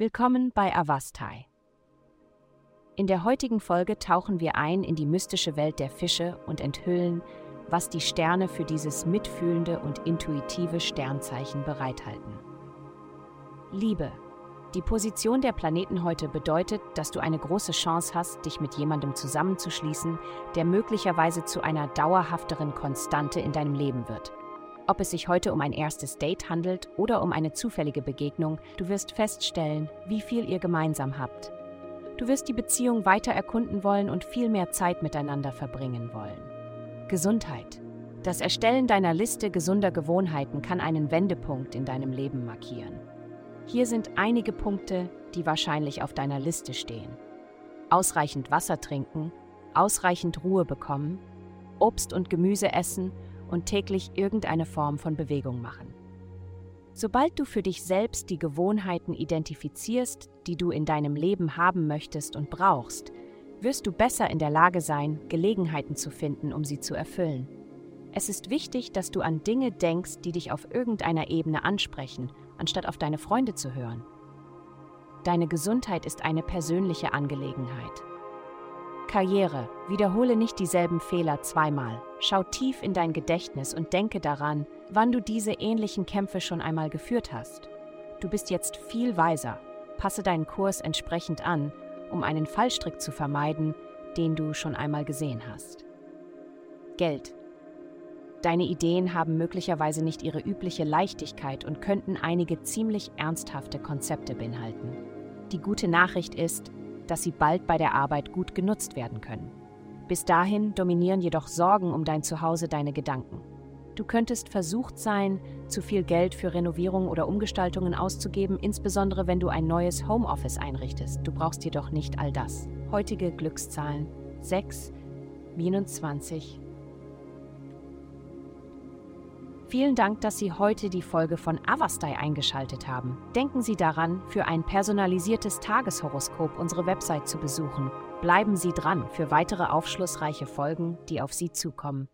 Willkommen bei Avastai. In der heutigen Folge tauchen wir ein in die mystische Welt der Fische und enthüllen, was die Sterne für dieses mitfühlende und intuitive Sternzeichen bereithalten. Liebe. Die Position der Planeten heute bedeutet, dass du eine große Chance hast, dich mit jemandem zusammenzuschließen, der möglicherweise zu einer dauerhafteren Konstante in deinem Leben wird. Ob es sich heute um ein erstes Date handelt oder um eine zufällige Begegnung, du wirst feststellen, wie viel ihr gemeinsam habt. Du wirst die Beziehung weiter erkunden wollen und viel mehr Zeit miteinander verbringen wollen. Gesundheit. Das Erstellen deiner Liste gesunder Gewohnheiten kann einen Wendepunkt in deinem Leben markieren. Hier sind einige Punkte, die wahrscheinlich auf deiner Liste stehen. Ausreichend Wasser trinken, ausreichend Ruhe bekommen, Obst und Gemüse essen und täglich irgendeine Form von Bewegung machen. Sobald du für dich selbst die Gewohnheiten identifizierst, die du in deinem Leben haben möchtest und brauchst, wirst du besser in der Lage sein, Gelegenheiten zu finden, um sie zu erfüllen. Es ist wichtig, dass du an Dinge denkst, die dich auf irgendeiner Ebene ansprechen, anstatt auf deine Freunde zu hören. Deine Gesundheit ist eine persönliche Angelegenheit. Karriere. Wiederhole nicht dieselben Fehler zweimal. Schau tief in dein Gedächtnis und denke daran, wann du diese ähnlichen Kämpfe schon einmal geführt hast. Du bist jetzt viel weiser. Passe deinen Kurs entsprechend an, um einen Fallstrick zu vermeiden, den du schon einmal gesehen hast. Geld. Deine Ideen haben möglicherweise nicht ihre übliche Leichtigkeit und könnten einige ziemlich ernsthafte Konzepte beinhalten. Die gute Nachricht ist, dass sie bald bei der Arbeit gut genutzt werden können. Bis dahin dominieren jedoch Sorgen um dein Zuhause deine Gedanken. Du könntest versucht sein, zu viel Geld für Renovierung oder Umgestaltungen auszugeben, insbesondere wenn du ein neues Homeoffice einrichtest. Du brauchst jedoch nicht all das. Heutige Glückszahlen 6, 27, Vielen Dank, dass Sie heute die Folge von Avastai eingeschaltet haben. Denken Sie daran, für ein personalisiertes Tageshoroskop unsere Website zu besuchen. Bleiben Sie dran für weitere aufschlussreiche Folgen, die auf Sie zukommen.